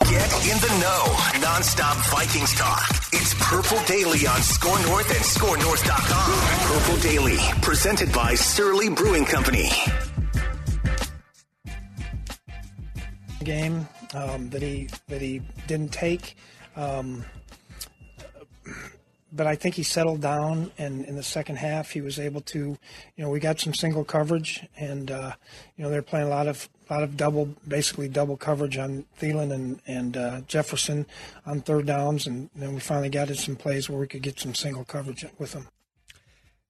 Get in the know. Non-stop Vikings talk. It's Purple Daily on SKOR North and SKORNorth.com. Purple Daily, presented by Surly Brewing Company. Game um, that he that he didn't take, um, but I think he settled down, and in the second half he was able to, you know, we got some single coverage, and uh, you know they're playing a lot of a lot of double, basically double coverage on Thielen and and uh, Jefferson on third downs, and then we finally got in some plays where we could get some single coverage with them.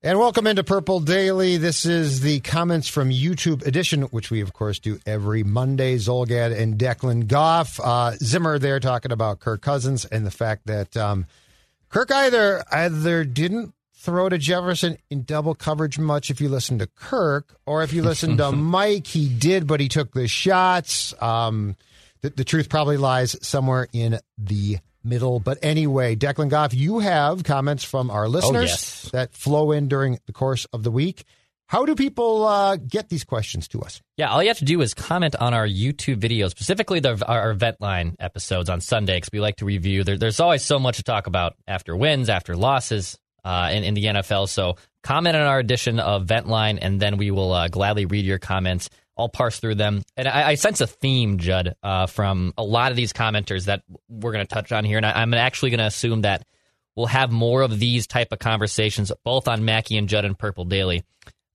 And welcome into Purple Daily. This is the comments from YouTube edition, which we, of course, do every Monday. Zulgad and Declan Goff. Uh, Zimmer there talking about Kirk Cousins and the fact that um, Kirk either either didn't throw to Jefferson in double coverage much if you listen to Kirk, or if you listen to Mike, he did, but he took the shots. Um, the, the truth probably lies somewhere in the middle. But anyway, Declan Goff, you have comments from our listeners yes. that flow in during the course of the week. How do people uh, get these questions to us? Yeah, all you have to do is comment on our YouTube videos, specifically the, our event line episodes on Sunday, because we like to review. There, there's always so much to talk about after wins, after losses uh, in, in the NFL. So comment on our edition of Ventline, and then we will uh, gladly read your comments. I'll parse through them. And I, I sense a theme, Judd, uh, from a lot of these commenters that we're going to touch on here. And I, I'm actually going to assume that we'll have more of these type of conversations, both on Mackey and Judd and Purple Daily,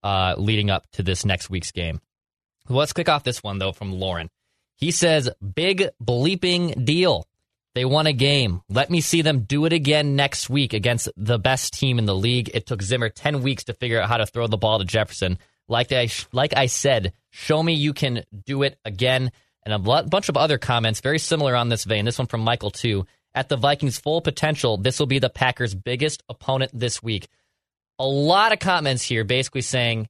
uh, leading up to this next week's game. Let's kick off this one, though, from Lauren. He says, big bleeping deal. They won a game. Let me see them do it again next week against the best team in the league. It took Zimmer 10 weeks to figure out how to throw the ball to Jefferson. Like I, like I said, show me you can do it again. And a bunch of other comments very similar on this vein. This one from Michael, too. At the Vikings' full potential, this will be the Packers' biggest opponent this week. A lot of comments here basically saying,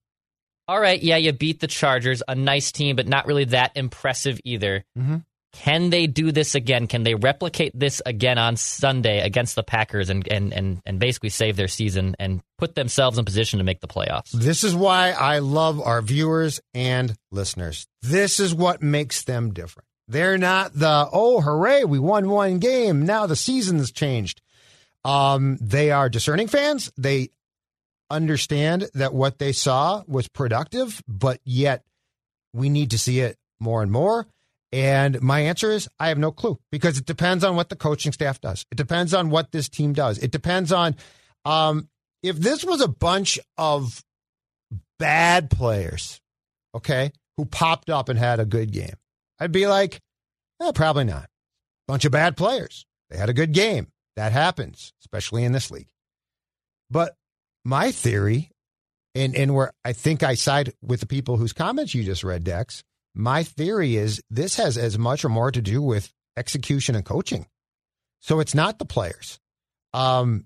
all right, yeah, you beat the Chargers, a nice team, but not really that impressive either. Mm-hmm. Can they do this again? Can they replicate this again on Sunday against the Packers and, and, and, and basically save their season and put themselves in position to make the playoffs? This is why I love our viewers and listeners. This is what makes them different. They're not the, oh, hooray, we won one game. Now the season's changed. Um, they are discerning fans. They understand that what they saw was productive, but yet we need to see it more and more. And my answer is I have no clue because it depends on what the coaching staff does. It depends on what this team does. It depends on um, if this was a bunch of bad players, okay, who popped up and had a good game. I'd be like, eh, probably not. Bunch of bad players. They had a good game. That happens, especially in this league. But my theory, and, and where I think I side with the people whose comments you just read, Dex, my theory is this has as much or more to do with execution and coaching. So it's not the players. Um,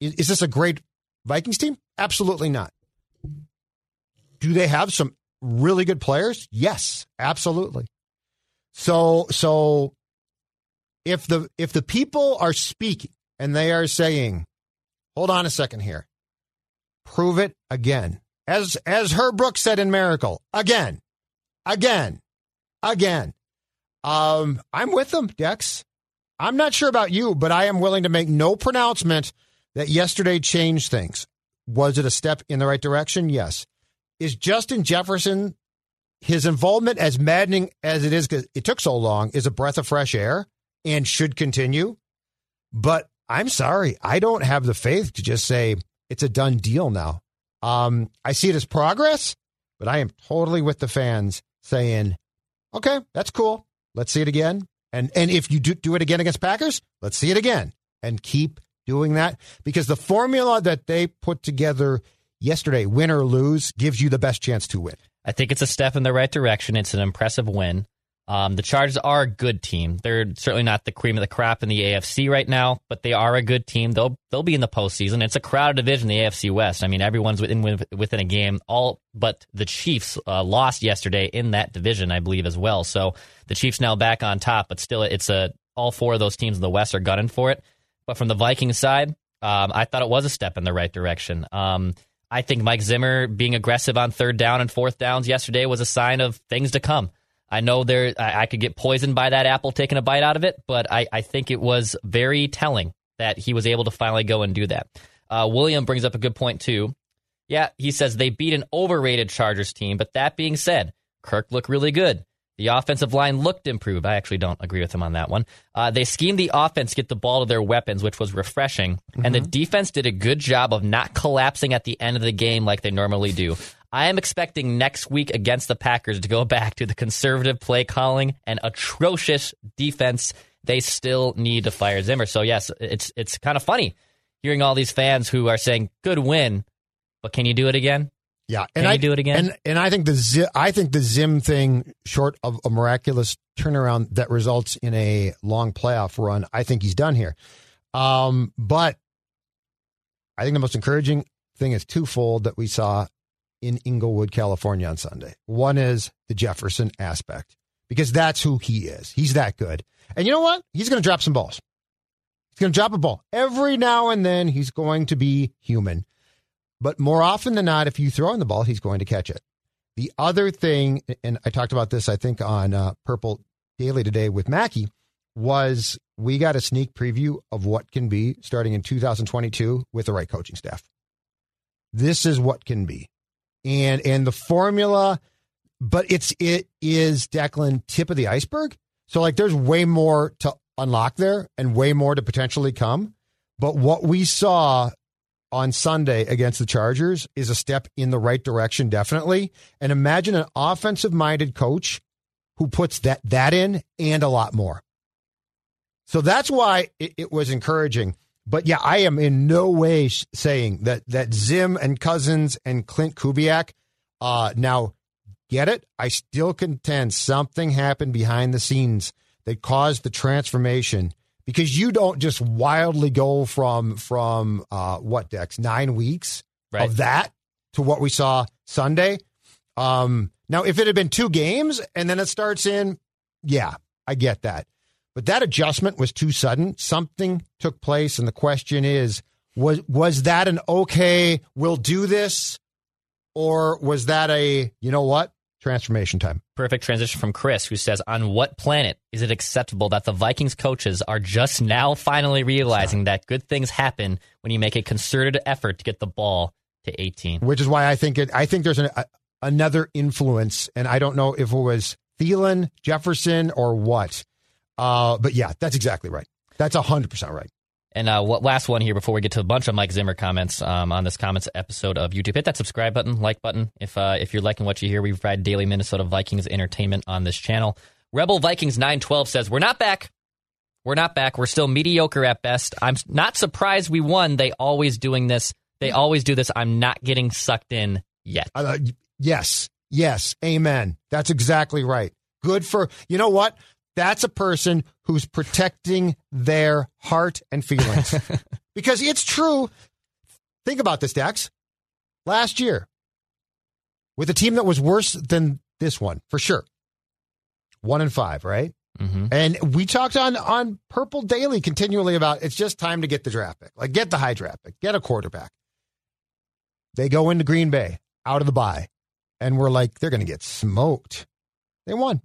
is, is this a great Vikings team? Absolutely not. Do they have some really good players? Yes, absolutely. So so if the if the people are speaking and they are saying, hold on a second here, prove it again. As as Herb Brooks said in Miracle, again, again, again. Um, I'm with them, Dex. I'm not sure about you, but I am willing to make no pronouncement that yesterday changed things. Was it a step in the right direction? Yes. Is Justin Jefferson his involvement as maddening as it is because it took so long is a breath of fresh air? and should continue. But I'm sorry, I don't have the faith to just say it's a done deal now. Um, I see it as progress, but I am totally with the fans saying, okay, that's cool. Let's see it again. And and if you do, do it again against Packers, let's see it again and keep doing that because the formula that they put together yesterday, win or lose, gives you the best chance to win. I think it's a step in the right direction. It's an impressive win. Um, the Chargers are a good team. They're certainly not the cream of the crop in the AFC right now, but they are a good team. They'll they'll be in the postseason. It's a crowded division, the AFC West. I mean, everyone's within within a game. All but the Chiefs uh, lost yesterday in that division, I believe, as well. So the Chiefs now back on top, but still, it's a all four of those teams in the West are gunning for it. But from the Vikings side, um, I thought it was a step in the right direction. Um, I think Mike Zimmer being aggressive on third down and fourth downs yesterday was a sign of things to come. I know there I, I, could get poisoned by that apple taking a bite out of it, but I, I, think it was very telling that he was able to finally go and do that. Uh, William brings up a good point too. Yeah, he says they beat an overrated Chargers team, but that being said, Kirk looked really good. The offensive line looked improved. I actually don't agree with him on that one. Uh, they schemed the offense get the ball to their weapons, which was refreshing. Mm-hmm. And the mm-hmm. defense did a good job of not collapsing at the end of the game like they normally do. I am expecting next week against the Packers to go back to the conservative play calling and atrocious defense. They still need to fire Zimmer. So yes, it's it's kind of funny hearing all these fans who are saying good win, but can you do it again? Yeah, and can I do it again. And and I think the Zim, I think the Zim thing, short of a miraculous turnaround that results in a long playoff run, I think he's done here. Um, but I think the most encouraging thing is twofold that we saw in Inglewood, California on Sunday. One is the Jefferson aspect because that's who he is. He's that good. And you know what? He's going to drop some balls. He's going to drop a ball. Every now and then he's going to be human. But more often than not, if you throw in the ball, he's going to catch it. The other thing, and I talked about this, I think, on uh, Purple Daily today with Mackey, was we got a sneak preview of what can be starting in 2022 with the right coaching staff. This is what can be and and the formula, but it's it is Declan tip of the iceberg. So like there's way more to unlock there and way more to potentially come. But what we saw on Sunday against the Chargers is a step in the right direction, definitely. And imagine an offensive minded coach who puts that that in and a lot more. So that's why it, it was encouraging. But yeah, I am in no way saying that that Zim and Cousins and Klint Kubiak uh, now get it. I still contend something happened behind the scenes that caused the transformation because you don't just wildly go from from uh, what Dex nine weeks right. of that to what we saw Sunday. Um, now, if it had been two games and then it starts in, yeah, I get that. But that adjustment was too sudden. Something took place, and the question is, was was that an okay, we'll do this? Or was that a, you know what? Transformation time. Perfect transition from Chris, who says, On what planet is it acceptable that the Vikings coaches are just now finally realizing that good things happen when you make a concerted effort to get the ball to 18? Which is why I think it, I think there's an, a, another influence, and I don't know if it was Thielen, Jefferson, or what uh, but yeah, that's exactly right. That's 100% right. And uh, what, last one here before we get to a bunch of Mike Zimmer comments um, on this comments episode of YouTube. Hit that subscribe button, like button. If uh, if you're liking what you hear, we provide daily Minnesota Vikings entertainment on this channel. Rebel Vikings 912 says, We're not back. We're not back. We're still mediocre at best. I'm not surprised we won. They always doing this. They always do this. I'm not getting sucked in yet. Uh, yes. Yes. Amen. That's exactly right. Good for, you know what? That's a person who's protecting their heart and feelings. because it's true. Think about this, Dax. Last year, with a team that was worse than this one, for sure. One and five, right? Mm-hmm. And we talked on on Purple Daily continually about it's just time to get the draft pick, like get the high draft pick, get a quarterback. They go into Green Bay out of the bye, and we're like, they're going to get smoked. They won.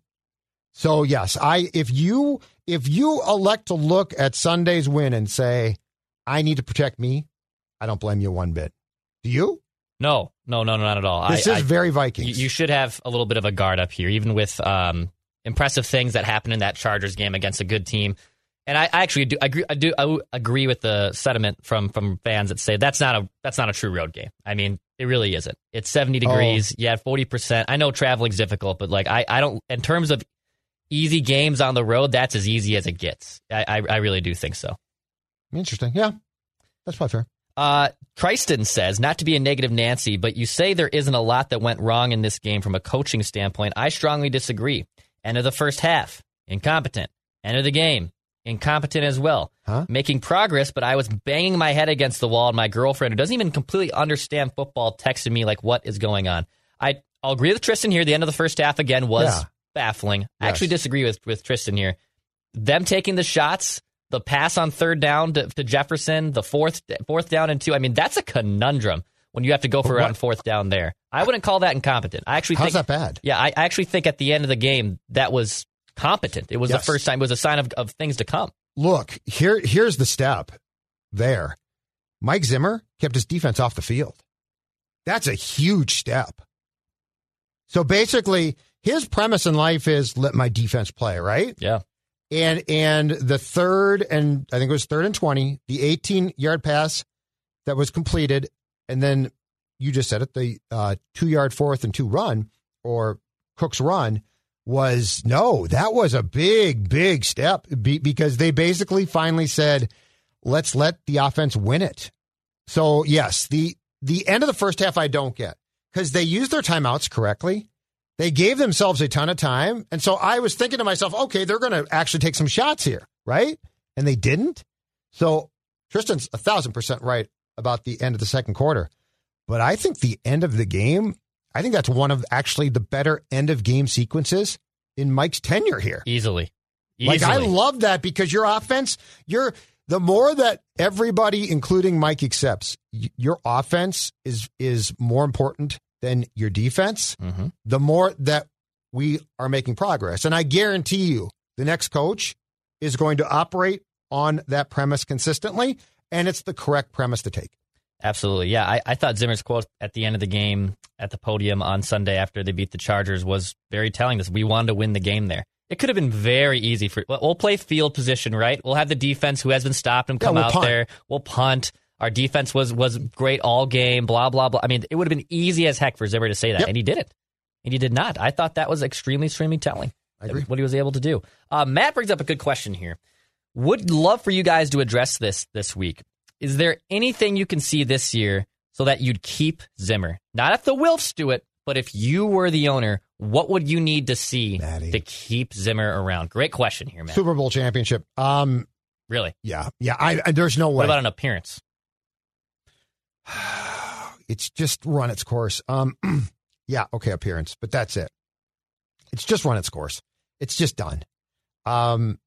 So yes, I if you if you elect to look at Sunday's win and say, I need to protect me, I don't blame you one bit. Do you? No, no, no, no, not at all. This I, is I, very Vikings. You, should have a little bit of a guard up here, even with um, impressive things that happened in that Chargers game against a good team. And I, I actually do I agree. I do I agree with the sentiment from from fans that say that's not a that's not a true road game. I mean, it really isn't. It's seventy degrees. Yeah, forty percent. I know traveling's difficult, but like I, I don't in terms of easy games on the road, that's as easy as it gets. I I, I really do think so. Interesting. Yeah, that's probably fair. Uh, Tristan says, not to be a negative Nancy, but you say there isn't a lot that went wrong in this game from a coaching standpoint. I strongly disagree. End of the first half, incompetent. End of the game, incompetent as well. Huh? Making progress, but I was banging my head against the wall, and my girlfriend, who doesn't even completely understand football, texted me like, "What is going on?" I I'll agree with Tristan here. The end of the first half again was Yeah. Baffling. I actually disagree with with Tristan here. Them taking the shots, the pass on third down to, to Jefferson, the fourth fourth down and two. I mean, that's a conundrum when you have to go for on fourth down there. I wouldn't call that incompetent. I actually How's think that bad? yeah, I I actually think at the end of the game that was competent. It was Yes. the first time. It was a sign of, of things to come. Look, here here's the step. There, Mike Zimmer kept his defense off the field. That's a huge step. So basically, his premise in life is let my defense play, right? Yeah. And and the third and I think it was third and twenty, the eighteen yard pass that was completed, and then you just said it, the uh, two yard fourth and two run or Cook's run was no, that was a big big step because they basically finally said, let's let the offense win it. So yes, the the end of the first half I don't get because they used their timeouts correctly. They gave themselves a ton of time. And so I was thinking to myself, okay, they're going to actually take some shots here, right? And they didn't. So Tristan's a thousand percent right about the end of the second quarter. But I think the end of the game, I think that's one of actually the better end of game sequences in Mike's tenure here. Easily. Like I love that because your offense, your the more that everybody, including Mike, accepts, your offense is is more important than your defense. Mhm. The more that we are making progress, and I guarantee you, the next coach is going to operate on that premise consistently, and it's the correct premise to take. Absolutely. Yeah. I, I thought Zimmer's quote at the end of the game at the podium on Sunday after they beat the Chargers was very telling this. We wanted to win the game there. It could have been very easy for well, play field position, right? We'll have the defense who has been stopped and Yeah, come we'll out punt. there. We'll punt. Our defense was was great all game, blah, blah, blah. I mean, it would have been easy as heck for Zimmer to say that, Yep. and he didn't. And he did not. I thought that was extremely, extremely telling. What he was able to do. Uh, Matt brings up a good question here. Would love for you guys to address this this week. Is there anything you can see this year so that you'd keep Zimmer? Not if the Wilfs do it, but if you were the owner, what would you need to see Matty. to keep Zimmer around? Great question here, man. Super Bowl championship. Um, Really? yeah, yeah. I, I there's no way. What about an appearance? It's just run its course. Um, yeah, okay, appearance, but that's it. It's just run its course. It's just done. Um,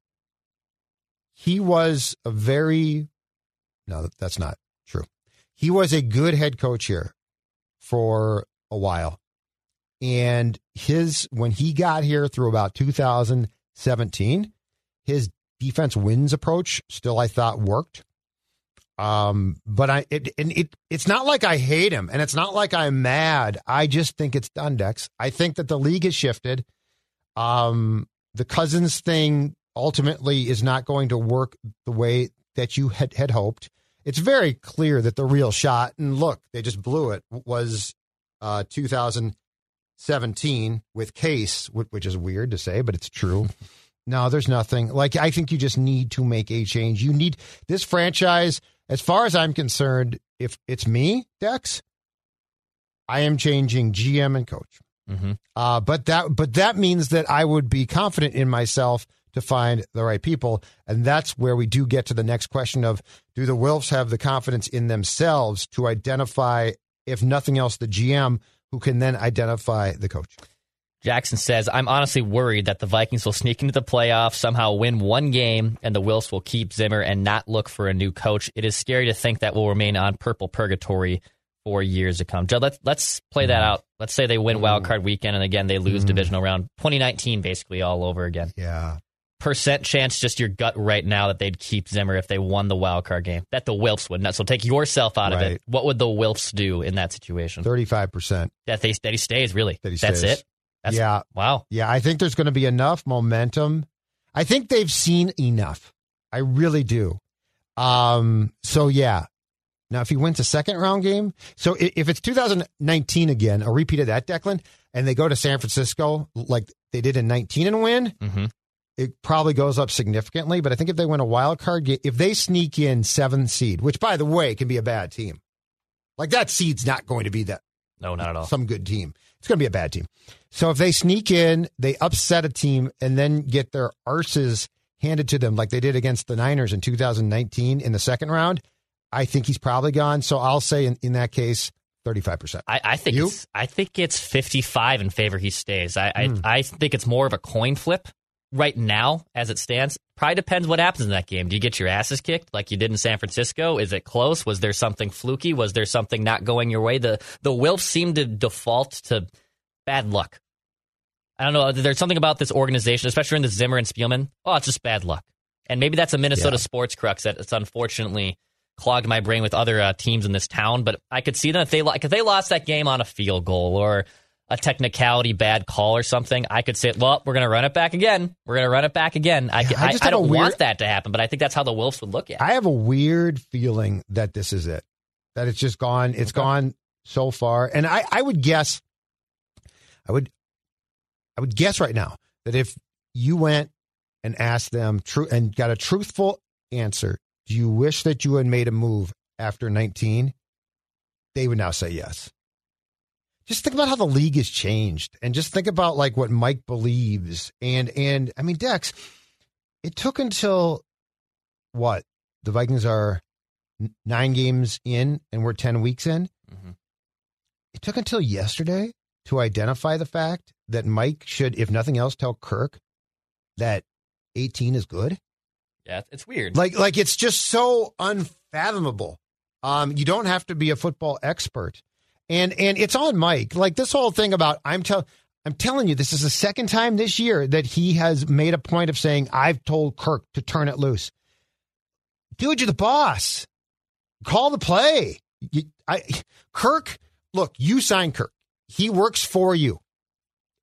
he was a very no, that's not true. He was a good head coach here for a while, and his when he got here through about 2017, his defense wins approach still I thought worked. Um, but I it, and it it's not like I hate him, and it's not like I'm mad. I just think it's done, Dex. I think that the league has shifted. Um, the Cousins thing ultimately is not going to work the way that you had had hoped. It's very clear that the real shot, and look, they just blew it. Was uh 2017 with Case, which is weird to say, but it's true. No, there's nothing. Like I think you just need to make a change. You need this franchise, as far as I'm concerned, if it's me, Dex, I am changing GM and coach. Mm-hmm. Uh, but that but that means that I would be confident in myself to find the right people, and that's where we do get to the next question of do the Wilfs have the confidence in themselves to identify, if nothing else, the GM who can then identify the coach. Jackson says, I'm honestly worried that the Vikings will sneak into the playoffs, somehow win one game, and the Wilfs will keep Zimmer and not look for a new coach. It is scary to think that we'll remain on purple purgatory for years to come. Joe, let's, let's play that mm-hmm. out. Let's say they win wild card weekend, and again, they lose mm-hmm. divisional round. 2019, basically, all over again. Yeah. Percent chance, just your gut right now, that they'd keep Zimmer if they won the wild card game. That the Wilfs would not. So take yourself out of it. What would the Wilfs do in that situation? 35%. That, they, that he stays, really. That he That's stays. it? That's, yeah. Wow. Yeah. I think there's going to be enough momentum. I think they've seen enough. I really do. Um, so yeah. Now, if he wins a second round game, so if it's 2019 again, a repeat of that, Declan, and they go to San Francisco like they did in 19 and win, Mhm. it probably goes up significantly. But I think if they win a wild card game, if they sneak in seventh seed, which by the way can be a bad team, like that seed's not going to be that No, not at all. some good team. It's going to be a bad team. So if they sneak in, they upset a team, and then get their arses handed to them like they did against the Niners in 2019 in the second round, I think he's probably gone. So I'll say in, in that case, 35%. I, I think You? it's I think it's fifty five in favor he stays. I, Hmm. I I think it's more of a coin flip right now as it stands. Probably depends what happens in that game. Do you get your asses kicked like you did in San Francisco? Is it close? Was there something fluky? Was there something not going your way? The the Wilfs seem to default to bad luck. I don't know. There's something about this organization, especially in the Zimmer and Spielman. Oh, it's just bad luck. And maybe that's a Minnesota Yeah. sports crux that it's unfortunately clogged my brain with other uh, teams in this town. But I could see them if they like if they lost that game on a field goal or a technicality bad call or something. I could say, well, we're going to run it back again. We're going to run it back again. I, Yeah, I I, I, don't weird- want that to happen, but I think that's how the Wilfs would look at it. I have a weird feeling that this is it, that it's just gone. It's gone so far. And I, I would guess, I would, I would guess right now that if you went and asked them true and got a truthful answer, do you wish that you had made a move after 19? They would now say yes. Just think about how the league has changed and just think about like what Mike believes. And, and I mean, Dex, it took until what? The Vikings are nine games in and we're 10 weeks in. Mhm. It took until yesterday to identify the fact that Mike should, if nothing else, tell Kirk that 18 is good. yeah, it's weird. Like, like it's just so unfathomable. Um, you don't have to be a football expert, and and it's on Mike. Like this whole thing about I'm tell I'm telling you, this is the second time this year that he has made a point of saying I've told Kirk to turn it loose. Dude, you're the boss. Call the play. You, I, Kirk, look, you signed Kirk. He works for you,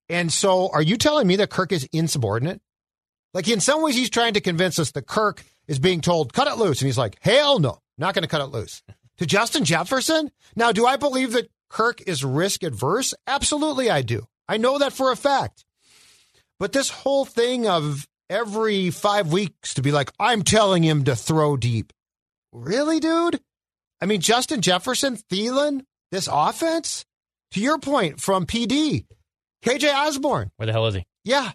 and so are you telling me that Kirk is insubordinate? Like in some ways, he's trying to convince us that Kirk is being told, cut it loose. And he's like, hell no, not going to cut it loose. To Justin Jefferson? Now, do I believe that Kirk is risk adverse? Absolutely, I do. I know that for a fact. But this whole thing of every five weeks to be like, I'm telling him to throw deep. Really, dude? I mean, Justin Jefferson, Thielen, this offense? To your point from PD, KJ Osborne. Where the hell is he? Yeah.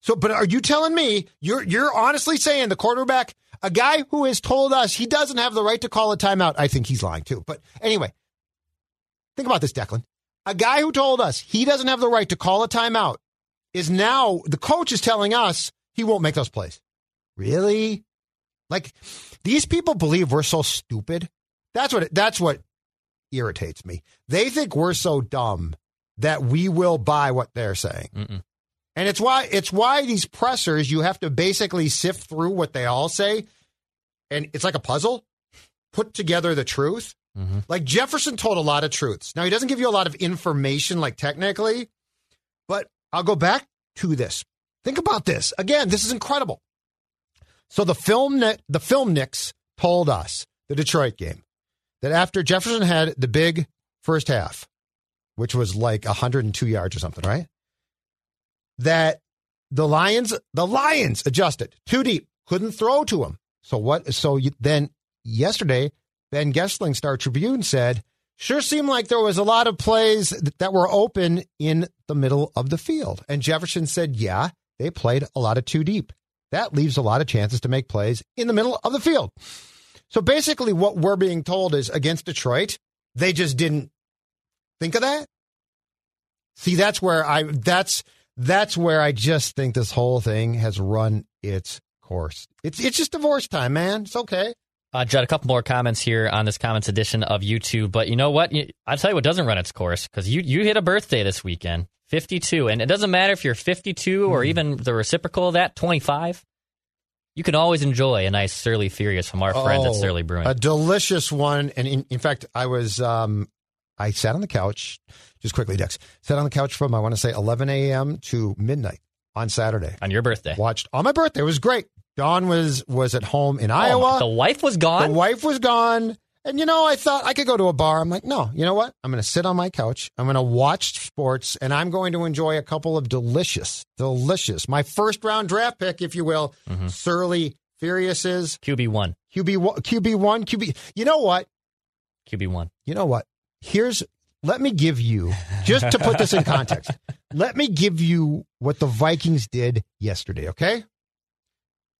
So, but are you telling me you're you're honestly saying the quarterback, a guy who has told us he doesn't have the right to call a timeout? I think he's lying too. But anyway, think about this, Declan. A guy who told us he doesn't have the right to call a timeout is now the coach is telling us he won't make those plays. Really? Like these people believe we're so stupid. That's what that's what irritates me. They think we're so dumb that we will buy what they're saying. Mm-mm. And it's why it's why these pressers you have to basically sift through what they all say, and it's like a puzzle. Put together the truth. Mhm. Like Jefferson told a lot of truths. Now he doesn't give you a lot of information, like technically, but I'll go back to this. Think about this again. This is incredible. So the film the film Nicks told us the Detroit game that after Jefferson had the big first half, which was like 102 yards or something, right? That the Lions, the Lions adjusted too deep, couldn't throw to him. So what? So you, then yesterday, Ben Goessling, Star Tribune said, sure seemed like there was a lot of plays that, that were open in the middle of the field. And Jefferson said, yeah, they played a lot of too deep. That leaves a lot of chances to make plays in the middle of the field. So basically, what we're being told is against Detroit, they just didn't think of that. See, that's where I that's that's where I just think this whole thing has run its course. It's it's just divorce time, man. It's okay. Uh, Judd, a couple more comments here on this comments edition of YouTube. But you know what? I'll tell you what doesn't run its course because you, you hit a birthday this weekend, 52. And it doesn't matter if you're 52 or even the reciprocal of that, 25. You can always enjoy a nice Surly Furious from our friends at Oh, Surly Brewing. A delicious one. And in, in fact, I was um I sat on the couch, just quickly, Dex, sat on the couch from I want to say 11 a.m. to midnight on Saturday. on your birthday. Watched on my birthday. It was great. Dawn was was at home in Oh, Iowa. the wife was gone. The wife was gone. And you know, I thought I could go to a bar. I'm like, no, you know what? I'm going to sit on my couch. I'm going to watch sports and I'm going to enjoy a couple of delicious, delicious, my first round draft pick, if you will, Mm-hmm. Surly Furiouses, QB one. QB, one. QB1, QB. You know what? QB one. You know what? Here's, let me give you, just to put this in context, let me give you what the Vikings did yesterday, okay?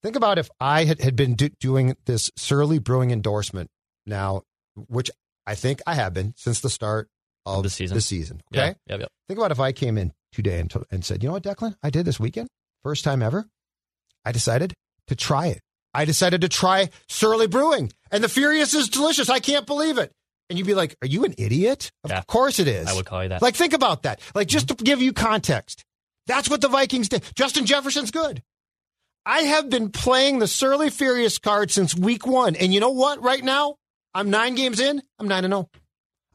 Think about if I had, had been do, doing this Surly Brewing endorsement now, which I think I have been since the start of the season. The season, okay? Yeah. Yep. Yep. Think about if I came in today and, to, and said, you know what, Declan, I did this weekend, first time ever. I decided to try it. I decided to try Surly Brewing, and the Furious is delicious. I can't believe it. And you'd be like, "Are you an idiot?" Of Yeah. course it is. I would call you that. Like, think about that. Like, just mm-hmm. to give you context, that's what the Vikings did. Justin Jefferson's good. I have been playing the Surly Furious card since week one, and you know what? Right now, I'm nine games in. I'm nine and zero.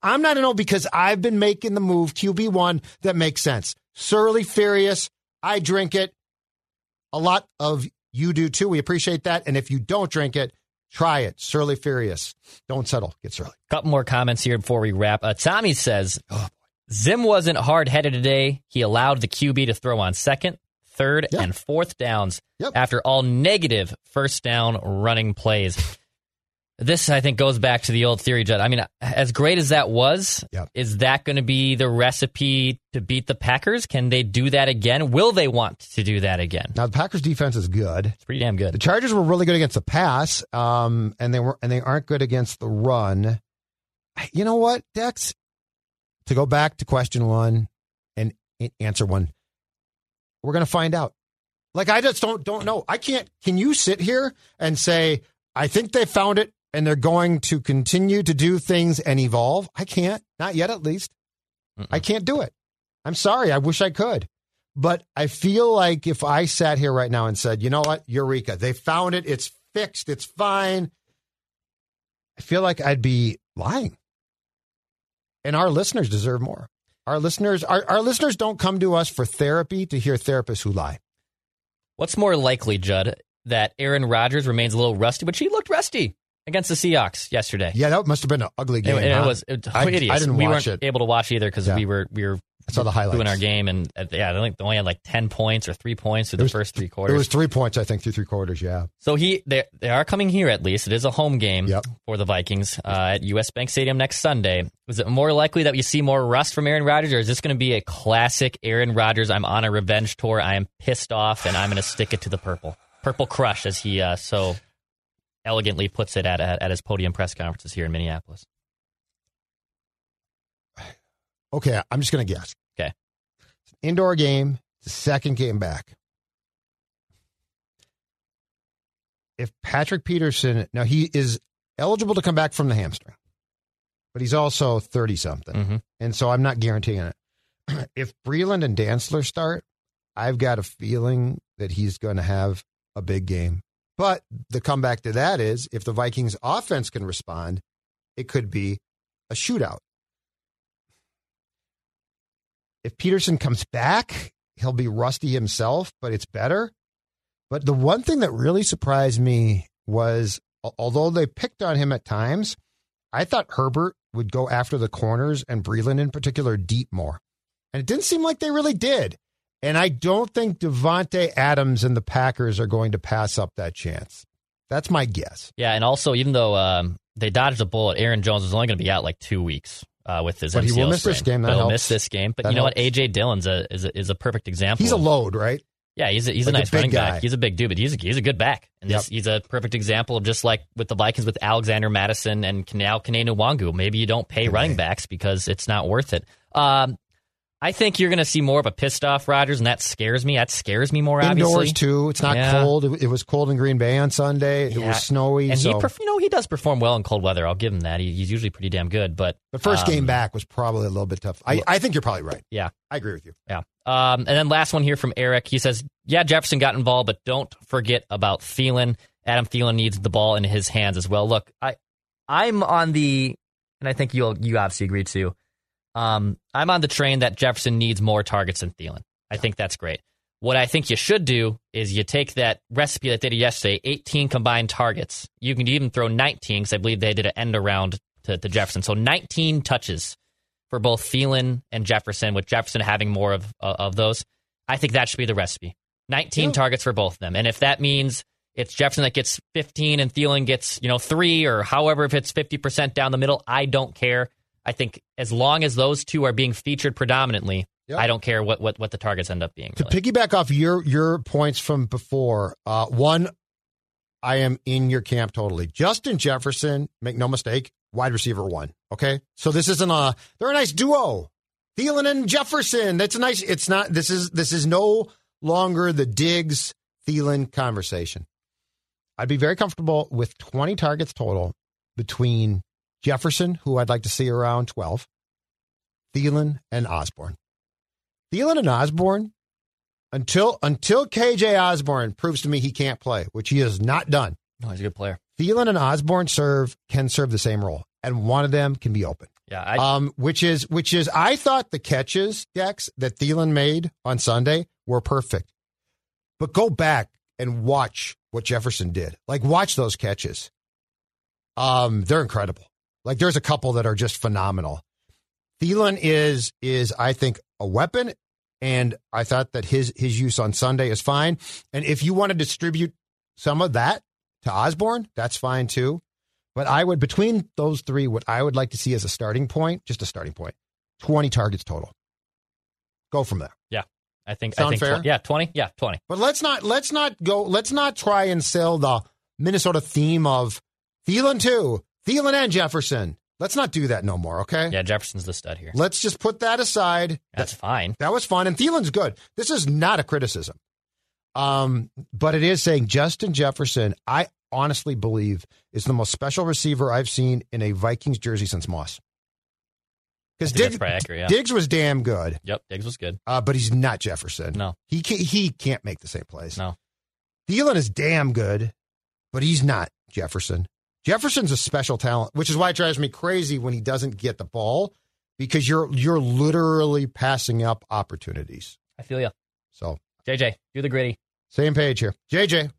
I'm nine and zero because I've been making the move QB one that makes sense. Surly Furious. I drink it. A lot of you do too. We appreciate that. And if you don't drink it, try it. Surly Furious. Don't settle. Get surly. Couple more comments here before we wrap. Uh, Tommy says Oh, Zim wasn't hard headed today. He allowed the QB to throw on second, third, Yep. and fourth downs Yep. after all negative first down running plays. This, I think, goes back to the old theory, Judd. I mean, as great as that was, Yep. is that going to be the recipe to beat the Packers? Can they do that again? Will they want to do that again? Now the Packers defense is good. It's pretty damn good. The. Chargers were really good against the pass, um, and they were and they aren't good against the run. You know what, Dex? To go back to question one and answer one, we're going to find out. Like I just don't don't know. I can't. Can you sit here and say I think they found it and they're going to continue to do things and evolve? I can't. Not yet, at least. I can't do it. I'm sorry. I wish I could. But I feel like if I sat here right now and said, you know what, Eureka, they found it, it's fixed, it's fine, I feel like I'd be lying. And our listeners deserve more. Our listeners, our, our listeners don't come to us for therapy to hear therapists who lie. What's more likely, Judd, that Aaron Rodgers remains a little rusty, but she looked rusty against the Seahawks yesterday. Yeah, that must have been an ugly game. it huh? was it, I- hideous. I didn't we watch weren't it. able to watch either because Yeah. we were we were I saw the highlights. doing our game, and uh, yeah, I think they only had like ten points or three points through It the first three quarters. It was three points, I think, through three quarters. Yeah. so he they they are coming here at least. It is a home game Yep. for the Vikings uh, at U.S. Bank Stadium next Sunday. Is it more likely that we see more rust from Aaron Rodgers, or is this going to be a classic Aaron Rodgers? I'm on a revenge tour. I am pissed off, and I'm going to stick it to the purple, purple crush, as he uh, so elegantly puts it at, at at his podium press conferences here in Minneapolis. Okay, I'm just going to guess. Okay. It's an indoor game, it's the second game back. If Patrick Peterson, now he is eligible to come back from the hamstring, but he's also 30 something. Mhm. And so I'm not guaranteeing it. if Breeland and Dantzler start, I've got a feeling that he's going to have a big game. But the comeback to that is if the Vikings offense can respond, it could be a shootout. If Peterson comes back, he'll be rusty himself, but it's better. But the one thing that really surprised me was although they picked on him at times, I thought Herbert would go after the corners and Breeland in particular deep more. And it didn't seem like they really did. And I don't think Davante Adams and the Packers are going to pass up that chance. That's my guess. Yeah, and also even though um, they dodged a bullet, Aaron Jones is only going to be out like two weeks uh, with his But he MCL will miss this game. That But he'll helps. miss this game. But That you know what? AJ Dillon's a is a, is a perfect example. He's a load, right? Yeah, he's a, he's Like a a nice big running guy. back. He's a big dude, but he's a, he's a good back. And this, Yep. he's a perfect example of just like with the Vikings with Alexander Mattison and now Kene Nwangwu. Maybe you don't pay running backs because it's not worth it. Um, I think you're going to see more of a pissed off Rodgers, and that scares me. That scares me more. Indoors obviously. too. It's not Yeah. cold. It, it was cold in Green Bay on Sunday. It Yeah. was snowy. and so he, perf- you know, he does perform well in cold weather. I'll give him that. He, he's usually pretty damn good. But the first um, game back was probably a little bit tough. I, I think you're probably right. yeah, I agree with you. Yeah. Um, and then last one here from Eric. He says, "Yeah, Jefferson got involved, but don't forget about Thielen. Adam Thielen needs the ball in his hands as well. Look, I, I'm on the, and I think you'll you obviously agree too. Um, I'm on the train that Jefferson needs more targets than Thielen. I think that's great. What I think you should do is you take that recipe that they did yesterday, 18 combined targets. You can even throw 19 because I believe they did an end around to, to Jefferson. So 19 touches for both Thielen and Jefferson, with Jefferson having more of uh, of those. I think that should be the recipe. 19 Yeah. targets for both of them. And if that means it's Jefferson that gets 15 and Thielen gets, you know, 3 or however if it's 50% down the middle, I don't care. I think as long as those two are being featured predominantly, Yep. I don't care what, what what the targets end up being. To really. piggyback off your your points from before, uh, one, I am in your camp totally. Justin Jefferson, make no mistake, wide receiver one. Okay, so this isn't a they're a nice duo. Thielen and Jefferson. That's a nice. It's not. This is this is no longer the Diggs Thielen conversation. I'd be very comfortable with 20 targets total between Jefferson, who I'd like to see around 12, Thielen and Osborne. Thielen and Osborne, until until KJ Osborne proves to me he can't play, which he has not done. No, he's a good player. Thielen and Osborne serve can serve the same role, and one of them can be open. Yeah, I, Um, which is which is I thought the catches Dex that Thielen made on Sunday were perfect, but go back and watch what Jefferson did. Like watch those catches. Um, they're incredible. Like there's a couple that are just phenomenal. Thielen is is I think a weapon, and I thought that his his use on Sunday is fine. And if you want to distribute some of that to Osborne, that's fine too. But I would between those three, what I would like to see as a starting point, just a starting point, twenty targets total. Go from there. Yeah. I think I think fair? 20 yeah, 20. Yeah, 20. But let's not let's not go let's not try and sell the Minnesota theme of Thielen too, Thielen and Jefferson. Let's not do that no more, okay? Yeah, Jefferson's the stud here. Let's just put that aside. That's fine. That was fun, and Thielen's good. This is not a criticism, um, but it is saying Justin Jefferson. I honestly believe is the most special receiver I've seen in a Vikings jersey since Moss. Because Diggs, accurate, yeah. Diggs was damn good, Yep, Diggs was good. uh, but he's not Jefferson. No. he can't, he can't make the same plays. No. Thielen is damn good, but he's not Jefferson. Jefferson's a special talent, which is why it drives me crazy when he doesn't get the ball because you're you're literally passing up opportunities. I feel you. So JJ, do the gritty. same page here. JJ,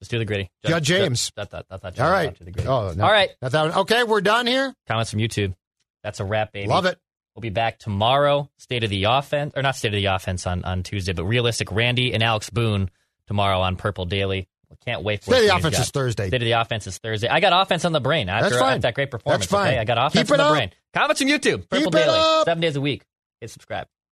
Let's do the gritty. Judge James. That, that, that, that, all right. Do the gritty. Oh, no, All right. Not that one. Okay, we're done here. Comments from YouTube. That's a wrap, baby. Love it. We'll be back tomorrow. State of the offense, or not state of the offense on, on Tuesday, but realistic Randy and Alex Boone tomorrow on Purple Daily. Can't wait for State of the offense is Thursday. State of the offense is Thursday. I got offense on the brain after, That's fine. that great performance. That's fine. Okay? I got offense Keep on the up. brain. Comments from YouTube. Purple Keep it Daily. up. Seven days a week. Hit subscribe.